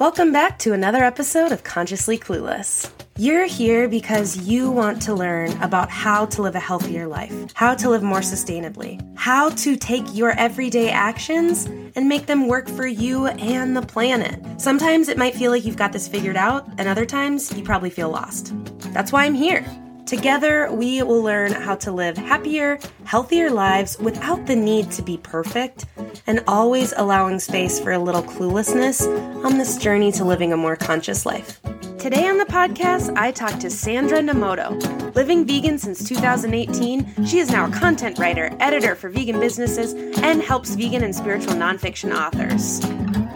Welcome back to another episode of Consciously Clueless. You're here because you want to learn about how to live a healthier life, how to live more sustainably, how to take your everyday actions and make them work for you and the planet. Sometimes it might feel like you've got this figured out, and other times you probably feel lost. That's why I'm here. Together, we will learn how to live happier, healthier lives without the need to be perfect, and always allowing space for a little cluelessness on this journey to living a more conscious life. Today on the podcast, I talked to Sandra Nomoto. Living vegan since 2018, she is now a content writer, editor for vegan businesses, and helps vegan and spiritual nonfiction authors.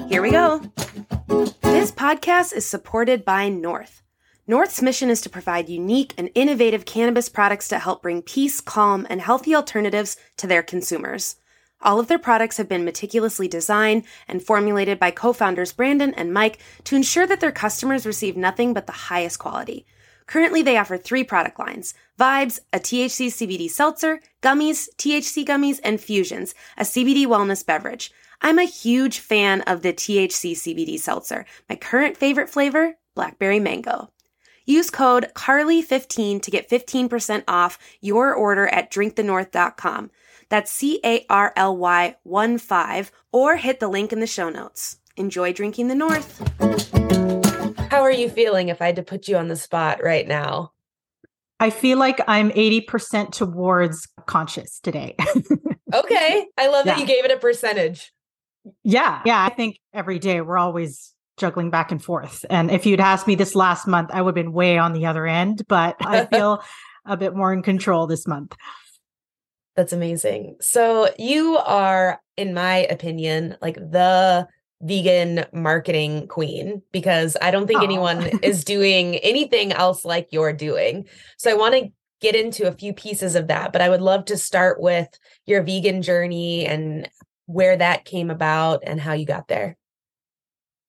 Here we go. This podcast is supported by North. North's mission is to provide unique and innovative cannabis products to help bring peace, calm, and healthy alternatives to their consumers. All of their products have been meticulously designed and formulated by co-founders Brandon and Mike to ensure that their customers receive nothing but the highest quality. Currently, they offer three product lines Vibes, a THC CBD seltzer, gummies, THC gummies, and Fusions, a CBD wellness beverage. I'm a huge fan of the THC CBD seltzer. My current favorite flavor, blackberry mango. Use code CARLY15 to get 15% off your order at drinkthenorth.com. That's C A R L Y 1 5, or hit the link in the show notes. Enjoy drinking the North. How are you feeling if I had to put you on the spot right now? I feel like I'm 80% towards conscious today. okay. I love yeah. that you gave it a percentage. Yeah. Yeah. I think every day we're always juggling back and forth. And if you'd asked me this last month, I would have been way on the other end, but I feel a bit more in control this month. That's amazing. So you are, in my opinion, like the vegan marketing queen because I don't think oh. anyone is doing anything else like you're doing. So I want to get into a few pieces of that, but I would love to start with your vegan journey and where that came about and how you got there.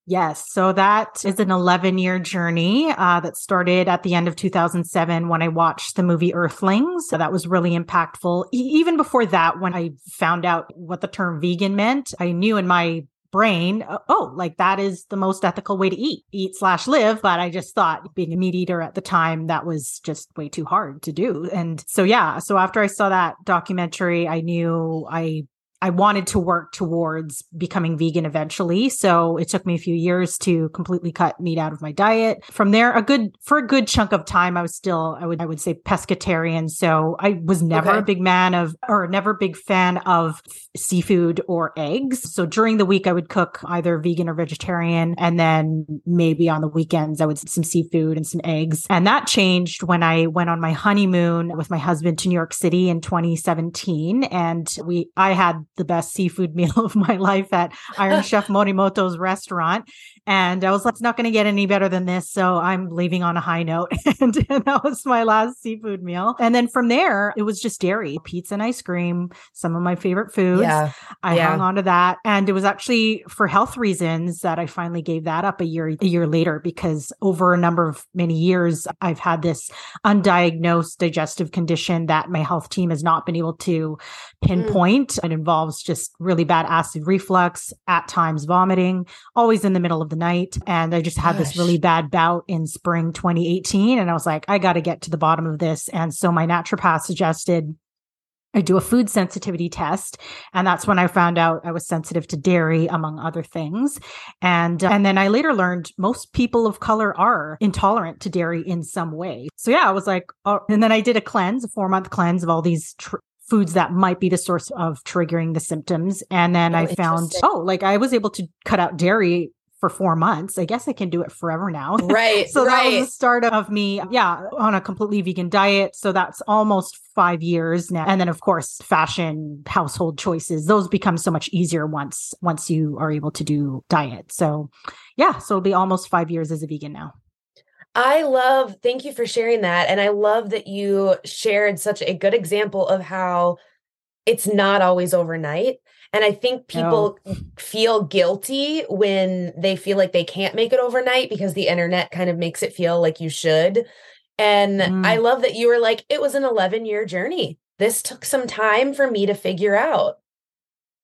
Yes. So that is an 11 year journey uh, that started at the end of 2007 when I watched the movie Earthlings. So that was really impactful. E- even before that, when I found out what the term vegan meant, I knew in my brain, uh, oh, like that is the most ethical way to eat, eat slash live. But I just thought being a meat eater at the time, that was just way too hard to do. And so, yeah. So after I saw that documentary, I knew I I wanted to work towards becoming vegan eventually. So it took me a few years to completely cut meat out of my diet. From there, a good for a good chunk of time, I was still I would I would say pescatarian. So I was never okay. a big man of or never a big fan of seafood or eggs. So during the week, I would cook either vegan or vegetarian, and then maybe on the weekends I would some seafood and some eggs. And that changed when I went on my honeymoon with my husband to New York City in 2017, and we I had the best seafood meal of my life at Iron Chef Morimoto's restaurant. And I was like, it's not going to get any better than this. So I'm leaving on a high note. and, and, that was my last seafood meal. And then from there, it was just dairy, pizza and ice cream, some of my favorite foods. Yeah. I yeah. hung on to that. And it was actually for health reasons that I finally gave that up a year, a year later, because over a number of many years, I've had this undiagnosed digestive condition that my health team has not been able to mm. pinpoint. Mm. It involves just really bad acid reflux, at times vomiting, always in the middle of the the night. And I just had Gosh. this really bad bout in spring 2018. And I was like, I got to get to the bottom of this. And so my naturopath suggested I do a food sensitivity test. And that's when I found out I was sensitive to dairy, among other things. And, uh, and then I later learned most people of color are intolerant to dairy in some way. So yeah, I was like, oh, and then I did a cleanse, a four month cleanse of all these tr- foods that might be the source of triggering the symptoms. And then oh, I found, oh, like I was able to cut out dairy for four months. I guess I can do it forever now. Right. so right. that was the start of me, yeah, on a completely vegan diet. So that's almost five years now. And then of course, fashion, household choices, those become so much easier once once you are able to do diet. So yeah, so it'll be almost five years as a vegan now. I love, thank you for sharing that. And I love that you shared such a good example of how it's not always overnight and I think people no. feel guilty when they feel like they can't make it overnight because the internet kind of makes it feel like you should. And mm. I love that you were like, it was an 11 year journey. This took some time for me to figure out.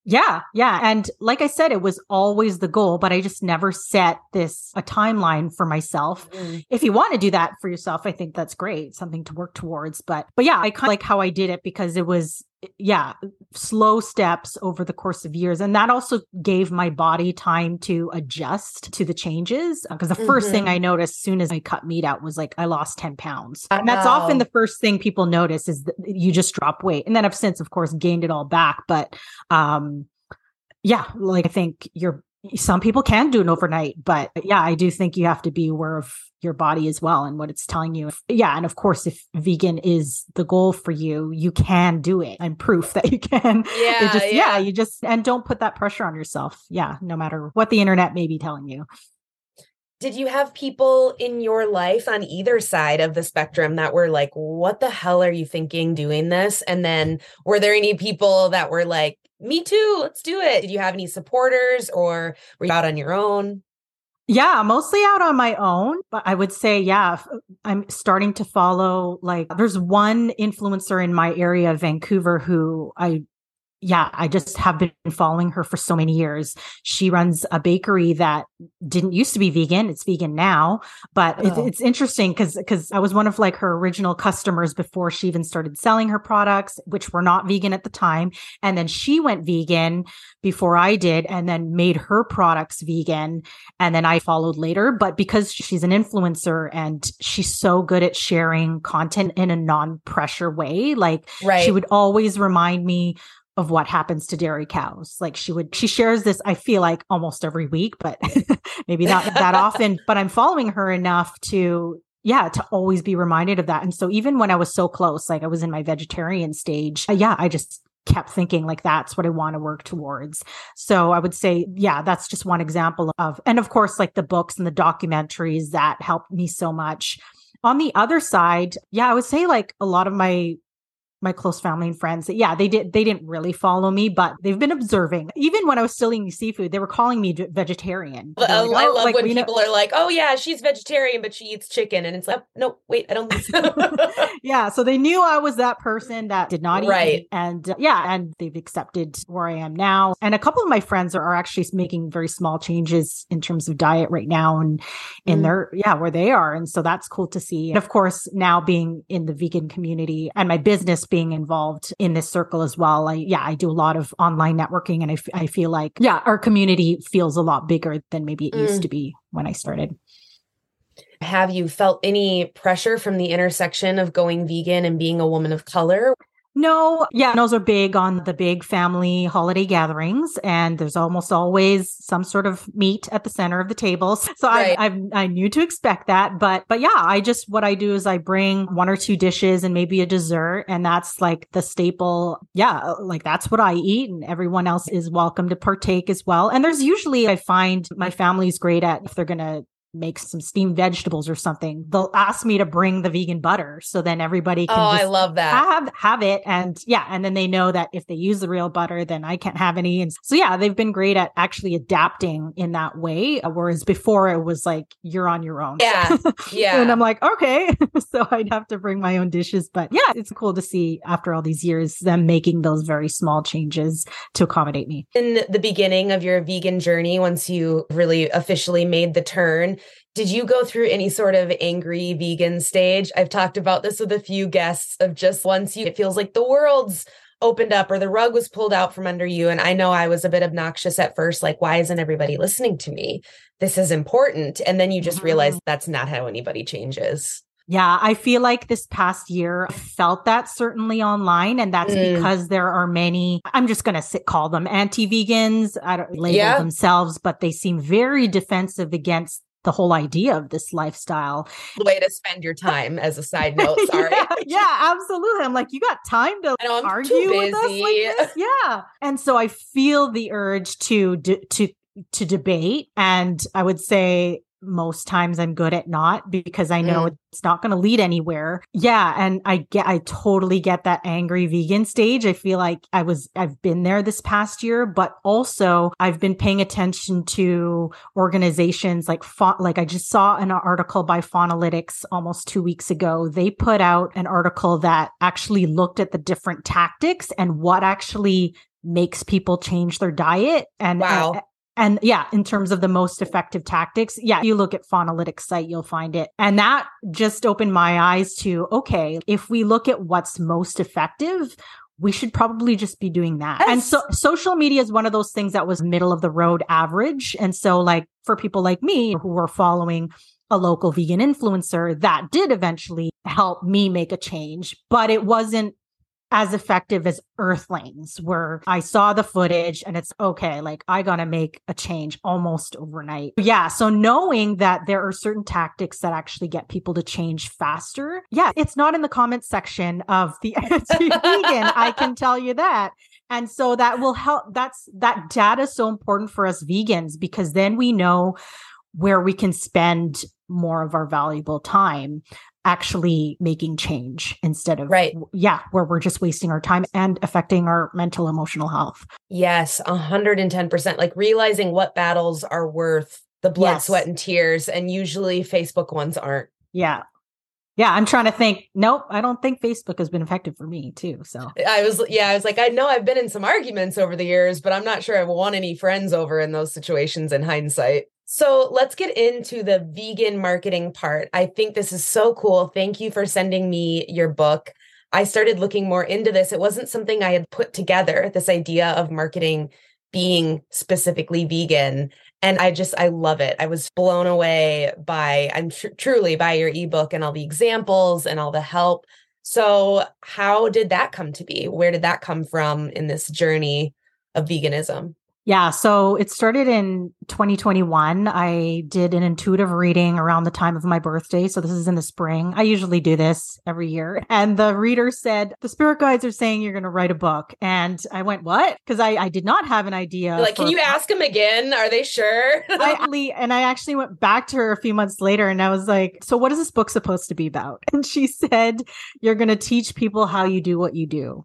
Yeah, yeah. And like I said, it was always the goal, but I just never set this a timeline for myself. Mm. If you want to do that for yourself, I think that's great, something to work towards. But but yeah, I kind of like how I did it because it was yeah, slow steps over the course of years. And that also gave my body time to adjust to the changes. Because the 1st mm-hmm. thing I noticed as soon as I cut meat out was like I lost 10 pounds. And that's often the first thing people notice is that you just drop weight. And then I've since, of course, gained it all back. But um yeah, like I think you're some people can do it overnight, but yeah, I do think you have to be aware of your body as well and what it's telling you. Yeah. And of course, if vegan is the goal for you, you can do it. I'm proof that you can. Yeah, just, yeah. yeah. You just, and don't put that pressure on yourself. Yeah. No matter what the internet may be telling you. Did you have people in your life on either side of the spectrum that were like, what the hell are you thinking doing this? And then were there any people that were like, me too, let's do it? Did you have any supporters or were you out on your own? Yeah, mostly out on my own, but I would say, yeah, I'm starting to follow like there's one influencer in my area, Vancouver, who I yeah, I just have been following her for so many years. She runs a bakery that didn't used to be vegan. It's vegan now, but oh. it, it's interesting because because I was one of like her original customers before she even started selling her products, which were not vegan at the time. And then she went vegan before I did, and then made her products vegan. And then I followed later. But because she's an influencer and she's so good at sharing content in a non pressure way, like right. she would always remind me of what happens to dairy cows. Like she would, she shares this, I feel like almost every week, but maybe not that often. But I'm following her enough to, yeah, to always be reminded of that. And so even when I was so close, like I was in my vegetarian stage, uh, yeah, I just kept thinking like that's what I want to work towards. So I would say, yeah, that's just one example of, and of course, like the books and the documentaries that helped me so much. On the other side, yeah, I would say like a lot of my my close family and friends. Yeah they did they didn't really follow me but they've been observing. Even when i was still eating seafood they were calling me vegetarian. Like, i oh, love like, when people know- are like oh yeah she's vegetarian but she eats chicken and it's like no wait i don't so. Yeah so they knew i was that person that did not eat right. meat. and uh, yeah and they've accepted where i am now. And a couple of my friends are, are actually making very small changes in terms of diet right now and in mm. their yeah where they are and so that's cool to see. And of course now being in the vegan community and my business being involved in this circle as well. I, yeah, I do a lot of online networking and I, f- I feel like, yeah, our community feels a lot bigger than maybe it mm. used to be when I started. Have you felt any pressure from the intersection of going vegan and being a woman of color? No, yeah, those are big on the big family holiday gatherings, and there's almost always some sort of meat at the center of the tables. So right. I, I I knew to expect that, but but yeah, I just what I do is I bring one or two dishes and maybe a dessert, and that's like the staple. Yeah, like that's what I eat, and everyone else is welcome to partake as well. And there's usually I find my family's great at if they're gonna make some steamed vegetables or something, they'll ask me to bring the vegan butter. So then everybody can oh, I love that. have have it. And yeah, and then they know that if they use the real butter, then I can't have any. And so yeah, they've been great at actually adapting in that way. Uh, whereas before it was like you're on your own. Yeah. Yeah. and I'm like, okay. so I'd have to bring my own dishes. But yeah, it's cool to see after all these years them making those very small changes to accommodate me. In the beginning of your vegan journey, once you really officially made the turn, did you go through any sort of angry vegan stage? I've talked about this with a few guests of just once you it feels like the world's opened up or the rug was pulled out from under you. And I know I was a bit obnoxious at first, like, why isn't everybody listening to me? This is important. And then you just mm-hmm. realize that's not how anybody changes. Yeah, I feel like this past year I felt that certainly online. And that's mm. because there are many, I'm just going to call them anti vegans. I don't label yeah. themselves, but they seem very defensive against the whole idea of this lifestyle. The Way to spend your time as a side note. Sorry. yeah, yeah, absolutely. I'm like, you got time to know, argue with us like this? Yeah. And so I feel the urge to to to debate and I would say most times I'm good at not because I know mm. it's not going to lead anywhere. Yeah. And I get, I totally get that angry vegan stage. I feel like I was, I've been there this past year, but also I've been paying attention to organizations like, like I just saw an article by Faunalytics almost two weeks ago. They put out an article that actually looked at the different tactics and what actually makes people change their diet and wow. And, yeah, in terms of the most effective tactics, yeah, you look at Faunalytics site, you'll find it. And that just opened my eyes to okay, if we look at what's most effective, we should probably just be doing that. Yes. And so social media is one of those things that was middle of the road average. And so like for people like me who were following a local vegan influencer, that did eventually help me make a change, but it wasn't as effective as Earthlings, where I saw the footage and it's okay, like I got to make a change almost overnight. Yeah. So knowing that there are certain tactics that actually get people to change faster. Yeah. It's not in the comment section of the anti vegan. I can tell you that. And so that will help. That's that data is so important for us vegans because then we know where we can spend more of our valuable time actually making change instead of right. yeah where we're just wasting our time and affecting our mental emotional health. Yes 110% like realizing what battles are worth the blood yes. sweat and tears and usually facebook ones aren't. Yeah. Yeah i'm trying to think nope i don't think facebook has been effective for me too so. I was yeah i was like i know i've been in some arguments over the years but i'm not sure i've won any friends over in those situations in hindsight so let's get into the vegan marketing part. I think this is so cool. Thank you for sending me your book. I started looking more into this. It wasn't something I had put together, this idea of marketing being specifically vegan. And I just, I love it. I was blown away by, I'm tr- truly by your ebook and all the examples and all the help. So, how did that come to be? Where did that come from in this journey of veganism? Yeah, so it started in 2021. I did an intuitive reading around the time of my birthday. So this is in the spring. I usually do this every year. And the reader said, The spirit guides are saying you're going to write a book. And I went, What? Because I, I did not have an idea. Like, for- can you ask them again? Are they sure? I actually, and I actually went back to her a few months later and I was like, So what is this book supposed to be about? And she said, You're going to teach people how you do what you do.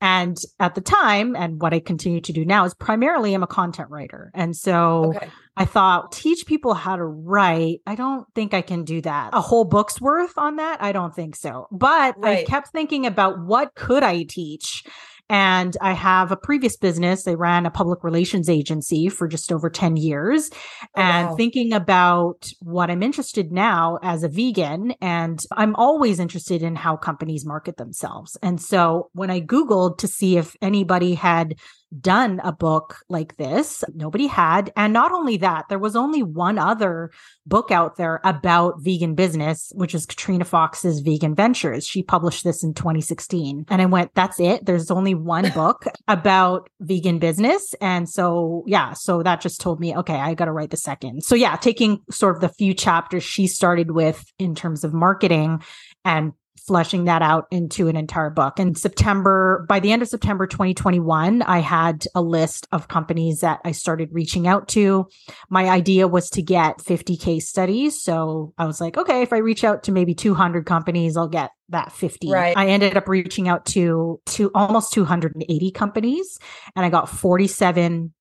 And at the time, and what I continue to do now is primarily I'm a content writer. And so okay. I thought, teach people how to write. I don't think I can do that. A whole book's worth on that? I don't think so. But right. I kept thinking about what could I teach? And I have a previous business. I ran a public relations agency for just over 10 years oh, and wow. thinking about what I'm interested now as a vegan. And I'm always interested in how companies market themselves. And so when I Googled to see if anybody had done a book like this. Nobody had. And not only that, there was only one other book out there about vegan business, which is Katrina Fox's Vegan Ventures. She published this in 2016. And I went, that's it. There's only one book about vegan business. And so, yeah, so that just told me, okay, I got to write the second. So, yeah, taking sort of the few chapters she started with in terms of marketing and fleshing that out into an entire book. In September, by the end of September 2021, I had a list of companies that I started reaching out to. My idea was to get 50 case studies. So I was like, okay, if I reach out to maybe 200 companies, I'll get that 50. Right. I ended up reaching out to to almost 280 companies and I got 47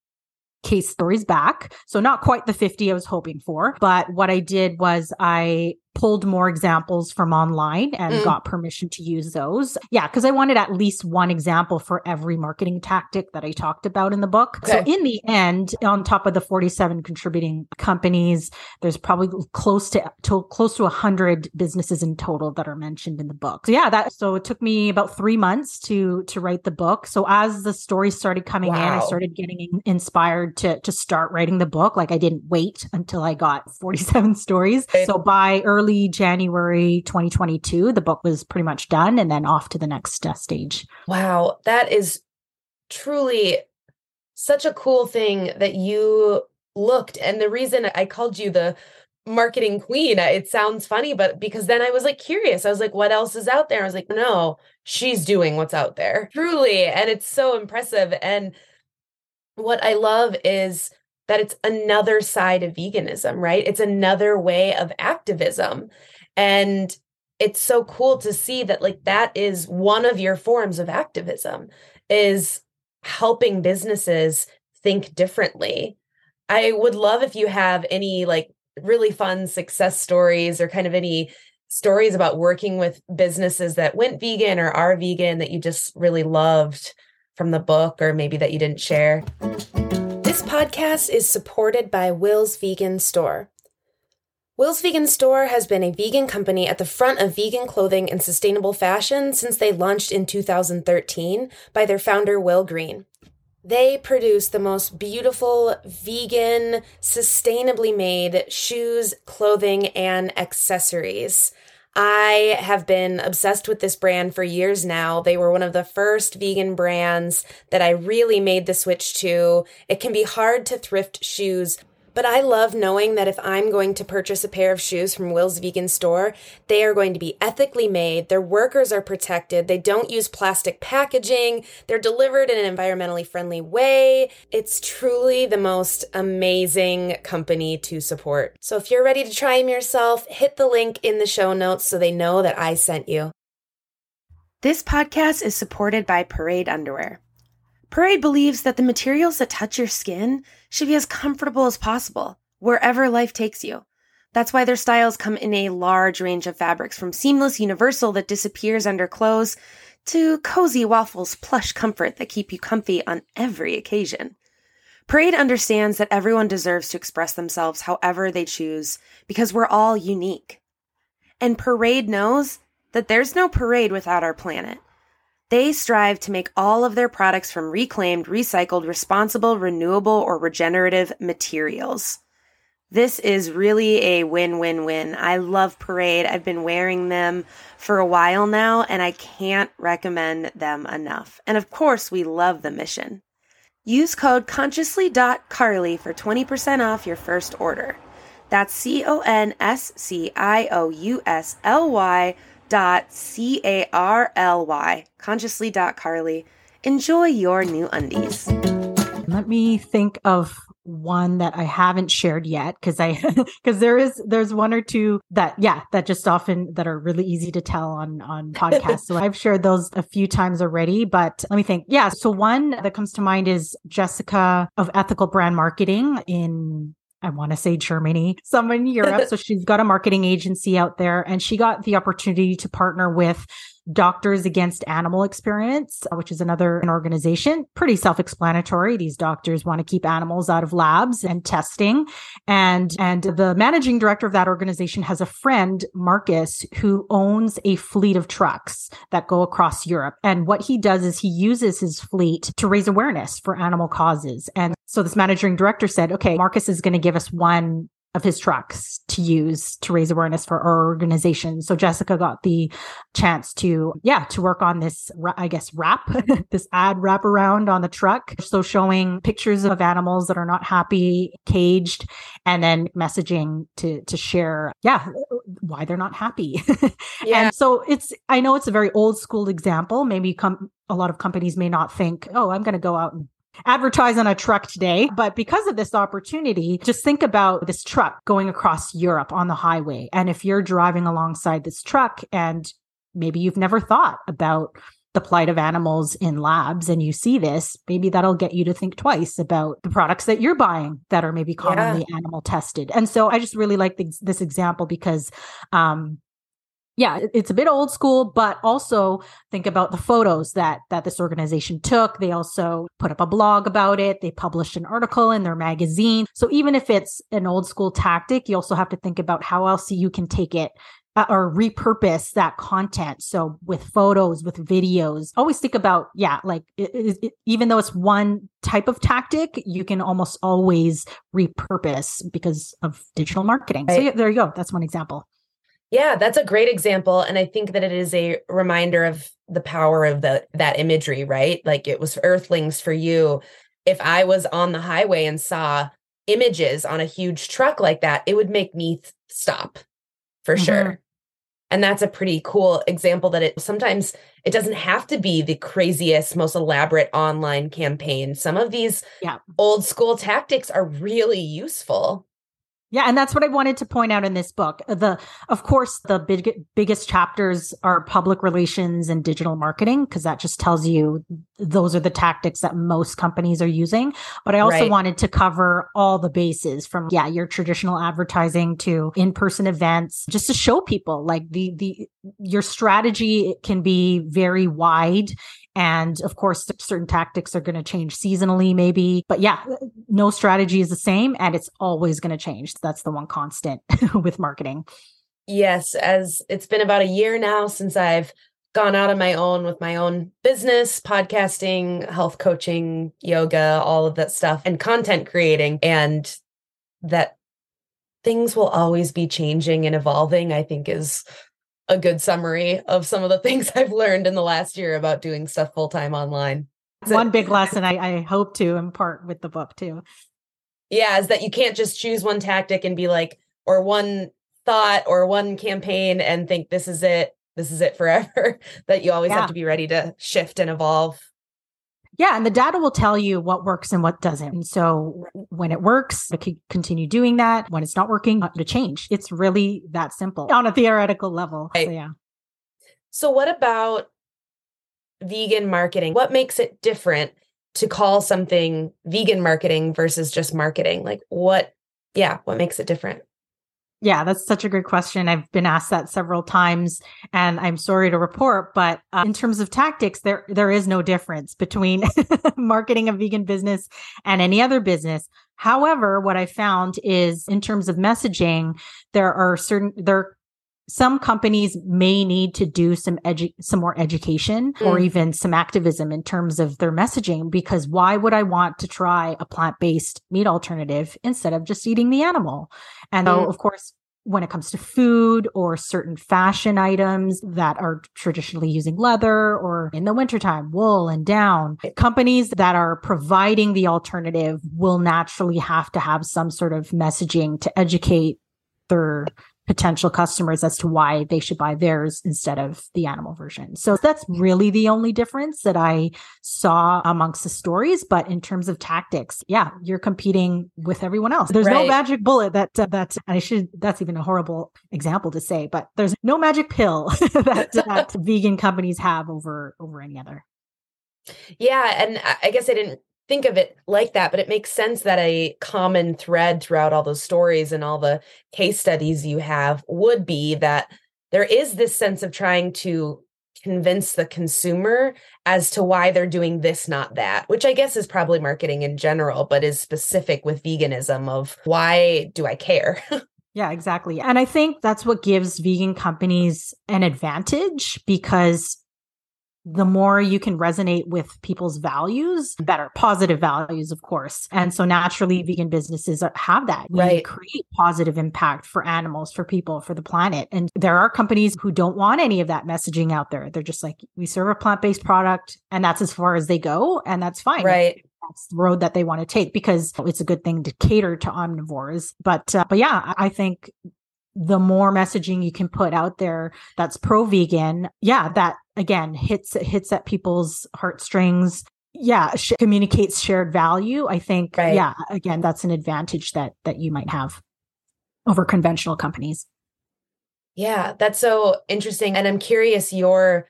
case stories back. So not quite the 50 I was hoping for, but what I did was I pulled more examples from online and mm. got permission to use those. Yeah, because I wanted at least one example for every marketing tactic that I talked about in the book. Okay. So in the end, on top of the 47 contributing companies, there's probably close to, to close to 100 businesses in total that are mentioned in the book. So yeah, that so it took me about 3 months to to write the book. So as the stories started coming wow. in, I started getting inspired to to start writing the book. Like I didn't wait until I got 47 stories. Okay. So by early early January 2022, the book was pretty much done and then off to the next uh, stage. Wow, that is truly such a cool thing that you looked. And the reason I called you the marketing queen, it sounds funny, but because then I was like curious. I was like, what else is out there? I was like, no, she's doing what's out there. Truly. And it's so impressive. And what I love is that it's another side of veganism, right? It's another way of activism. And it's so cool to see that like that is one of your forms of activism is helping businesses think differently. I would love if you have any like really fun success stories or kind of any stories about working with businesses that went vegan or are vegan that you just really loved from the book or maybe that you didn't share? This podcast is supported by Will's Vegan Store. Will's Vegan Store has been a vegan company at the front of vegan clothing and sustainable fashion since they launched in 2013 by their founder, Will Green. They produce the most beautiful, vegan, sustainably made shoes, clothing, and accessories. I have been obsessed with this brand for years now. They were one of the first vegan brands that I really made the switch to. It can be hard to thrift shoes but I love knowing that if I'm going to purchase a pair of shoes from Will's Vegan Store, they are going to be ethically made, their workers are protected, they don't use plastic packaging, they're delivered in an environmentally friendly way. It's truly the most amazing company to support. So if you're ready to try them yourself, hit the link in the show notes so they know that I sent you. This podcast is supported by Parade Underwear. Parade believes that the materials that touch your skin should be as comfortable as possible, wherever life takes you. That's why their styles come in a large range of fabrics, from seamless universal that disappears under clothes to cozy waffles plush comfort that keep you comfy on every occasion. Parade understands that everyone deserves to express themselves however they choose because we're all unique. And Parade knows that there's no parade without our planet. They strive to make all of their products from reclaimed, recycled, responsible, renewable, or regenerative materials. This is really a win win win. I love Parade. I've been wearing them for a while now, and I can't recommend them enough. And of course, we love the mission. Use code consciously.carly for 20% off your first order. That's C O N S C I O U S L Y dot C A R L Y, consciously dot Carly. Enjoy your new undies. Let me think of one that I haven't shared yet because I because there is there's one or two that yeah that just often that are really easy to tell on on podcasts. so I've shared those a few times already, but let me think. Yeah, so one that comes to mind is Jessica of Ethical Brand Marketing in I want to say Germany, someone in Europe. so she's got a marketing agency out there and she got the opportunity to partner with Doctors Against Animal Experiments, uh, which is another an organization. Pretty self-explanatory. These doctors want to keep animals out of labs and testing. And, and the managing director of that organization has a friend, Marcus, who owns a fleet of trucks that go across Europe. And what he does is he uses his fleet to raise awareness for animal causes. And so this managing director said, okay, Marcus is going to give us one of his trucks to use to raise awareness for our organization. So Jessica got the chance to, yeah, to work on this, I guess, wrap, this ad wrap around on the truck. So showing pictures of animals that are not happy, caged, and then messaging to, to share, yeah, why they're not happy. yeah. And so it's, I know it's a very old school example. Maybe come, a lot of companies may not think, oh, I'm going to go out and advertise on a truck today. But because of this opportunity, just think about this truck going across Europe on the highway. And if you're driving alongside this truck and maybe you've never thought about the plight of animals in labs and you see this, maybe that'll get you to think twice about the products that you're buying that are maybe commonly yeah. animal tested. And so I just really like this, this example because um, yeah it's a bit old school but also think about the photos that that this organization took. They also put up a blog about it. They published an article in their magazine. So even if it's an old school tactic you also have to think about how else you can take it uh, or repurpose that content. So with photos with videos always think about yeah like it, it, it, even though it's one type of tactic you can almost always repurpose because of digital marketing. Right. so yeah, there you go. That's one example yeah, that's a great example. And I think that it is a reminder of the power of the that imagery, right? Like it was earthlings for you. If I was on the highway and saw images on a huge truck like that, it would make me th- stop for mm-hmm. sure. And that's a pretty cool example that it sometimes it doesn't have to be the craziest, most elaborate online campaign. Some of these yeah. old school tactics are really useful. Yeah, and that's what I wanted to point out in this book. The of course the big biggest chapters are public relations and digital marketing because that just tells you those are the tactics that most companies are using. But I also right. wanted to cover all the bases from yeah, your traditional advertising to in-person events just to show people like the the your strategy can be very wide And of course, certain tactics are going to change seasonally, maybe. But yeah, no strategy is the same and it's always going to change. That's the one constant with marketing. Yes. As it's been about a year now since I've gone out on my own with my own business, podcasting, health coaching, yoga, all of that stuff, and content creating. And that things will always be changing and evolving, I think is a good summary of some of the things I've learned in the last year about doing stuff full time online. One big lesson I, I hope to impart with the book too. Yeah, is that you can't just choose one tactic and be like, or one thought or one campaign and think this is it, this is it forever. that you always yeah. have to be ready to shift and evolve yeah, and the data will tell you what works and what doesn't. And so when it works, I can continue doing that. When it's not working, uh, to change. It's really that simple on a theoretical level. Right. So, yeah. So what about vegan marketing? What makes it different to call something vegan marketing versus just marketing? Like what yeah, what makes it different? Yeah, that's such a good question. I've been asked that several times, and I'm sorry to report, but uh, in terms of tactics, there there is no difference between marketing a vegan business and any other business. However, what I found is in terms of messaging, there are certain there some companies may need to do some edu- some more education mm. or even some activism in terms of their messaging because why would I want to try a plant-based meat alternative instead of just eating the animal? And mm. so of course when it comes to food or certain fashion items that are traditionally using leather or in the wintertime, wool and down, companies that are providing the alternative will naturally have to have some sort of messaging to educate their potential customers as to why they should buy theirs instead of the animal version. So that's really the only difference that I saw amongst the stories. But in terms of tactics, yeah, you're competing with everyone else. There's right. no magic bullet that uh, that I should. That's even a horrible example to say, but there's no magic pill that, that vegan companies have over over any other. Yeah, and I guess I didn't think of it like that, but it makes sense that a common thread throughout all those stories and all the case studies you have would be that there is this sense of trying to convince the consumer as to why they're doing this, not that, which I guess is probably marketing in general, but is specific with veganism of why do I care? Yeah, exactly. And I think that's what gives vegan companies an advantage because the more you can resonate with people's values, better positive values, of course. And so naturally, vegan businesses have that. We right. create positive impact for animals, for people, for the planet. And there are companies who don't want any of that messaging out there. They're just like, we serve a plant based product, and that's as far as they go. And that's fine. Right. That's the road that they want to take because it's a good thing to cater to omnivores. But, uh, but yeah, I think the more messaging you can put out there that's pro vegan, yeah, that again hits hits at people's heartstrings. Yeah, sh- communicates shared value. I think, right. yeah, again, that's an advantage that that you might have over conventional companies. Yeah, that's so interesting, and I'm curious your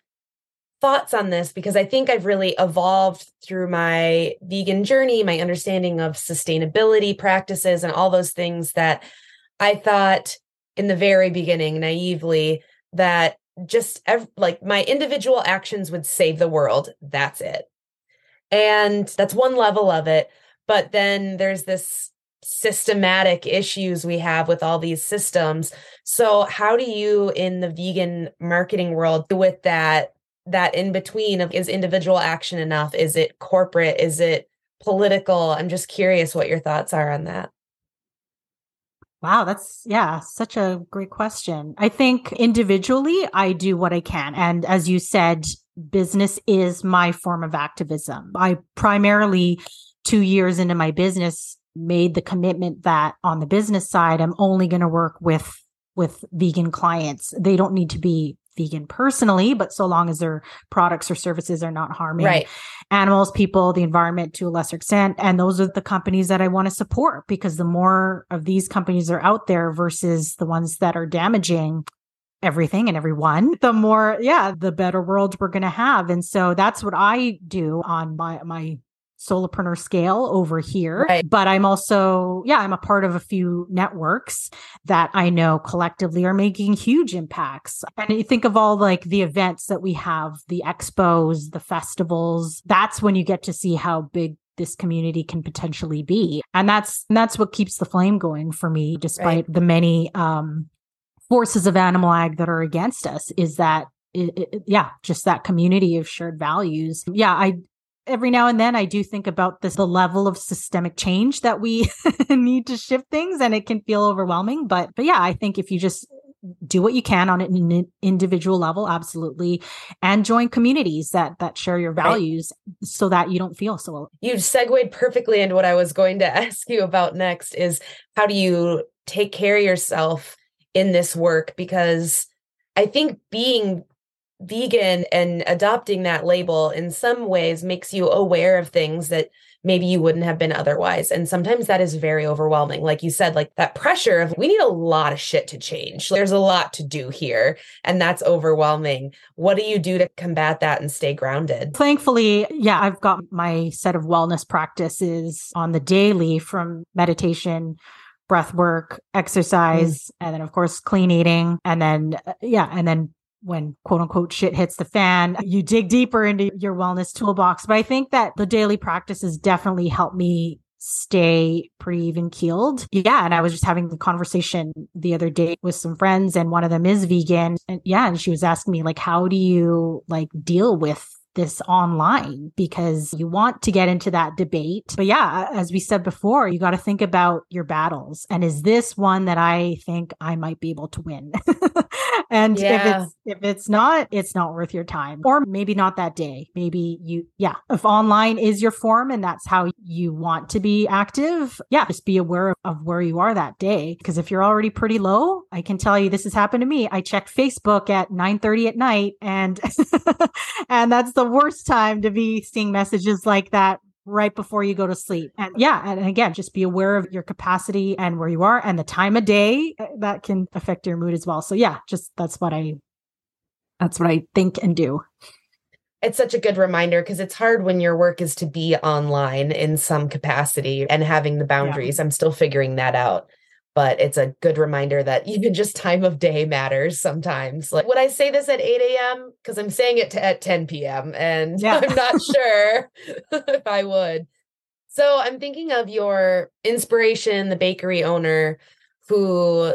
thoughts on this because I think I've really evolved through my vegan journey, my understanding of sustainability practices, and all those things that I thought in the very beginning naively that just ev- like my individual actions would save the world. That's it. And that's one level of it but then there's this systematic issues we have with all these systems. So how do you in the vegan marketing world with that that in between of is individual action enough? Is it corporate? Is it political? I'm just curious what your thoughts are on that Wow, that's yeah, such a great question. I think individually I do what I can and as you said business is my form of activism. I primarily 2 years into my business made the commitment that on the business side I'm only going to work with with vegan clients. They don't need to be vegan personally, but so long as their products or services are not harming right. animals, people, the environment to a lesser extent. And those are the companies that I want to support because the more of these companies are out there versus the ones that are damaging everything and everyone, the more, yeah, the better world we're going to have. And so that's what I do on my, my solopreneur scale over here. Right. But I'm also, yeah, I'm a part of a few networks that I know collectively are making huge impacts. And you think of all like the events that we have, the expos, the festivals, that's when you get to see how big this community can potentially be. And that's that's what keeps the flame going for me despite right. the many um forces of animal ag that are against us is that it, it, yeah, just that community of shared values. Yeah, I every now and then I do think about this the level of systemic change that we need to shift things and it can feel overwhelming but but yeah I think if you just do what you can on an individual level absolutely and join communities that that share your values right. so that you don't feel so alone. you segued perfectly into what I was going to ask you about next is how do you take care of yourself in this work because I think being vegan and adopting that label in some ways makes you aware of things that maybe you wouldn't have been otherwise. And sometimes that is very overwhelming. Like you said, like that pressure of we need a lot of shit to change. There's a lot to do here, and that's overwhelming. What do you do to combat that and stay grounded? Thankfully, yeah, I've got my set of wellness practices on the daily from meditation breath work, exercise, mm. and then of course clean eating, and then uh, yeah, and then when quote unquote shit hits the fan, you dig deeper into your wellness toolbox. But I think that the daily practices definitely help me stay pretty even keeled. Yeah. And I was just having the conversation the other day with some friends, and one of them is vegan. And yeah. And she was asking me, like, how do you like deal with this online because you want to get into that debate. But yeah, as we said before, you got to think about your battles. And is this one that I think I might be able to win? and yeah. if it's if it's not, it's not worth your time. Or maybe not that day. Maybe you yeah, if online is your form and that's how you want to be active, yeah, just be aware of, of where you are that day because if you're already pretty low, I can tell you this has happened to me. I checked Facebook at 9:30 at night and and that's the worst time to be seeing messages like that right before you go to sleep. And yeah, and again, just be aware of your capacity and where you are and the time of day uh, that can affect your mood as well. So yeah, just that's what I that's what I think and do. It's such a good reminder because it's hard when your work is to be online in some capacity and having the boundaries. Yeah. I'm still figuring that out but it's a good reminder that even just time of day matters sometimes. Like, would I say this at 8 a.m.? Because I'm saying it to, at 10 p.m. and yeah. I'm not sure if I would. So I'm thinking of your inspiration, the bakery owner who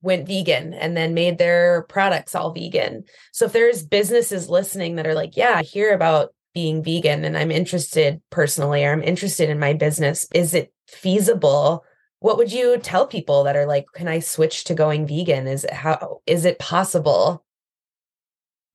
went vegan and then made their products all vegan. So if there's businesses listening that are like, yeah, I hear about being vegan and I'm interested personally, or I'm interested in my business, is it feasible? What would you tell people that are like can i switch to going vegan? Is how is it possible?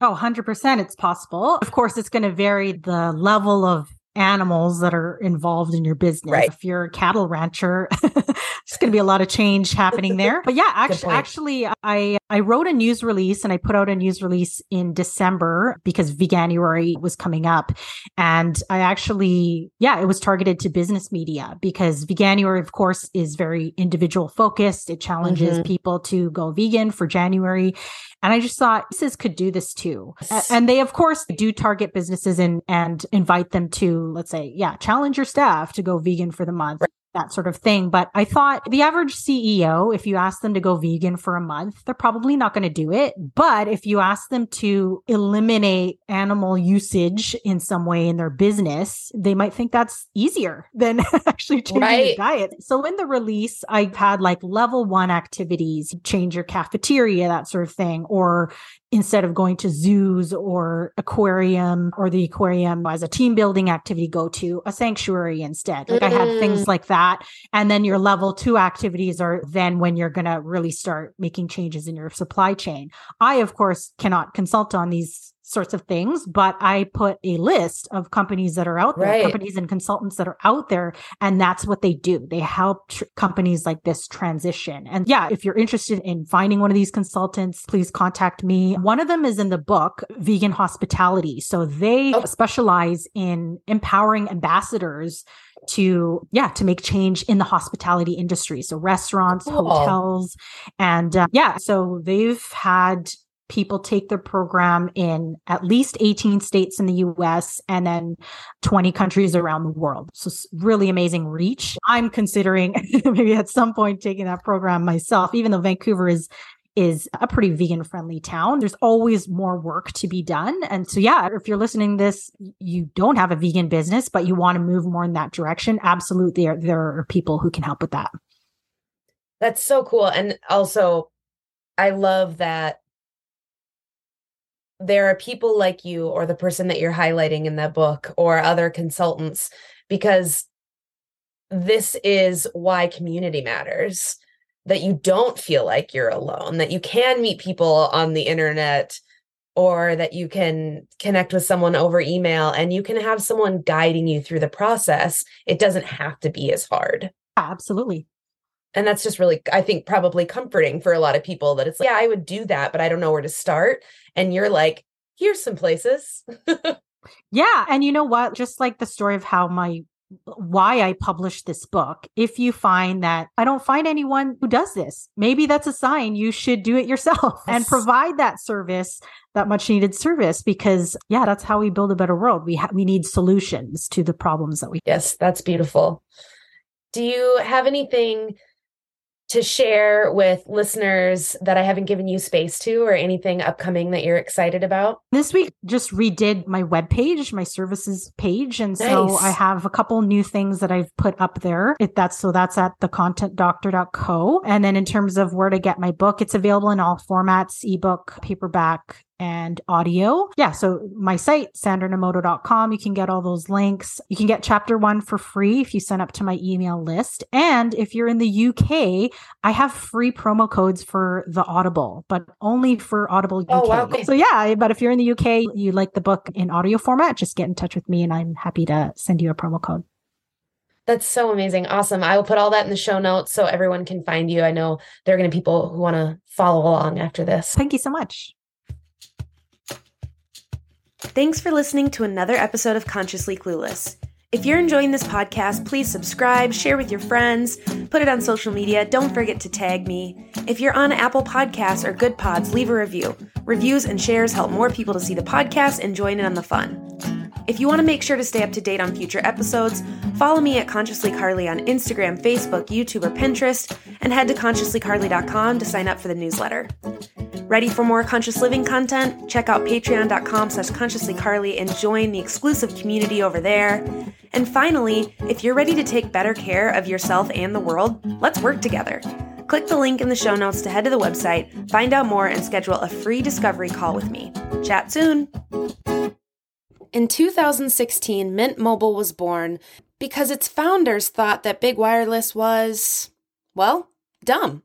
Oh 100% it's possible. Of course it's going to vary the level of animals that are involved in your business. Right. If you're a cattle rancher, there's going to be a lot of change happening there. But yeah, actually, actually, I I wrote a news release and I put out a news release in December because Veganuary was coming up, and I actually yeah, it was targeted to business media because Veganuary, of course, is very individual focused. It challenges mm-hmm. people to go vegan for January, and I just thought businesses could do this too. And they, of course, do target businesses and, and invite them to, let's say, yeah, challenge your staff to go vegan for the month. Right that sort of thing. But I thought the average CEO, if you ask them to go vegan for a month, they're probably not going to do it. But if you ask them to eliminate animal usage in some way in their business, they might think that's easier than actually changing right. the diet. So in the release, I've had like level one activities, change your cafeteria, that sort of thing, or instead of going to zoos or aquarium or the aquarium as a team building activity, go to a sanctuary instead. Like mm. I had things mm. like that. And then your level two activities are then when you're going to really start making changes in your supply chain. I, of course, cannot consult on these sorts of things, but I put a list of companies that are out there, right. companies and consultants that are out there. And that's what they do. They help tr- companies like this transition. And yeah, if you're interested in finding one of these consultants, please contact me. One of them is in the book, Vegan Hospitality. So they oh. specialize in empowering ambassadors to yeah to make change in the hospitality industry so restaurants cool. hotels and uh, yeah so they've had people take their program in at least 18 states in the US and then 20 countries around the world. So really amazing reach. I'm considering maybe at some point taking that program myself, even though Vancouver is is a pretty vegan friendly town. There's always more work to be done. And so, yeah, if you're listening this, you don't have a vegan business, but you want to move more in that direction. Absolutely. There, there are people who can help with that. That's so cool. And also, I love that there are people like you or the person that you're highlighting in that book or other consultants because this is why community matters that you don't feel like you're alone that you can meet people on the internet or that you can connect with someone over email and you can have someone guiding you through the process. It doesn't have to be as hard. Absolutely and that's just really i think probably comforting for a lot of people that it's like yeah i would do that but i don't know where to start and you're like here's some places yeah and you know what just like the story of how my why I published this book. If you find that I don't find anyone who does this, maybe that's a sign you should do it yourself and provide that service, that much needed service because yeah, that's how we build a better world. We ha- we need solutions to the problems that we Yes, that's beautiful. Do you have anything to share with listeners that I haven't given you space to or anything upcoming that you're excited about? This week just redid my web page, my services page. And so nice. I have a couple new things that I've put up there. If that's so that's at thecontentdoctor.co. And then in terms of where to get my book, it's available in all formats, ebook, paperback, and audio. Yeah. So my site, sandranomoto.com, you can get all those links. You can get chapter one for free if you sign up to my email list. And if you're in the UK, I have free promo codes for the Audible, but only for Audible UK. Oh, wow. So yeah, but if you're in the UK, you like the book in audio format, just get in touch with me and I'm happy to send you a promo code. That's so amazing. Awesome. I will put all that in the show notes so everyone can find you. I know there are going to be people who want to follow along after this. Thank you so much. Thanks for listening to another episode of Consciously Clueless. If you're enjoying this podcast, please subscribe, share with your friends, put it on social media. Don't forget to tag me. If you're on Apple Podcasts or Good Pods, leave a review. Reviews and shares help more people to see the podcast and join in on the fun. If you want to make sure to stay up to date on future episodes, follow me at Consciously Carly on Instagram, Facebook, YouTube, or Pinterest, and head to consciouslycarly.com to sign up for the newsletter. Ready for more conscious living content? Check out patreon.com slash consciouslycarly and join the exclusive community over there. And finally, if you're ready to take better care of yourself and the world, let's work together. Click the link in the show notes to head to the website, find out more, and schedule a free discovery call with me. Chat soon! In 2016, Mint Mobile was born because its founders thought that big wireless was, well, dumb.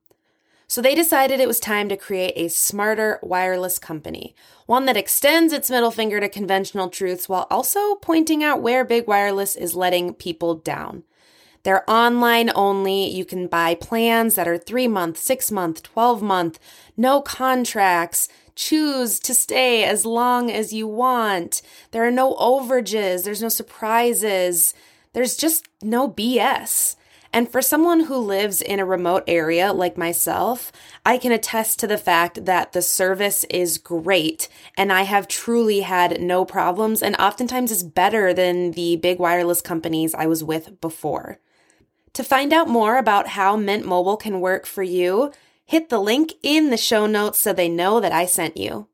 So they decided it was time to create a smarter wireless company, one that extends its middle finger to conventional truths while also pointing out where big wireless is letting people down. They're online only. You can buy plans that are three month, six month, 12 month, no contracts choose to stay as long as you want. There are no overages, there's no surprises, there's just no BS. And for someone who lives in a remote area like myself, I can attest to the fact that the service is great and I have truly had no problems and oftentimes is better than the big wireless companies I was with before. To find out more about how Mint Mobile can work for you, Hit the link in the show notes so they know that I sent you.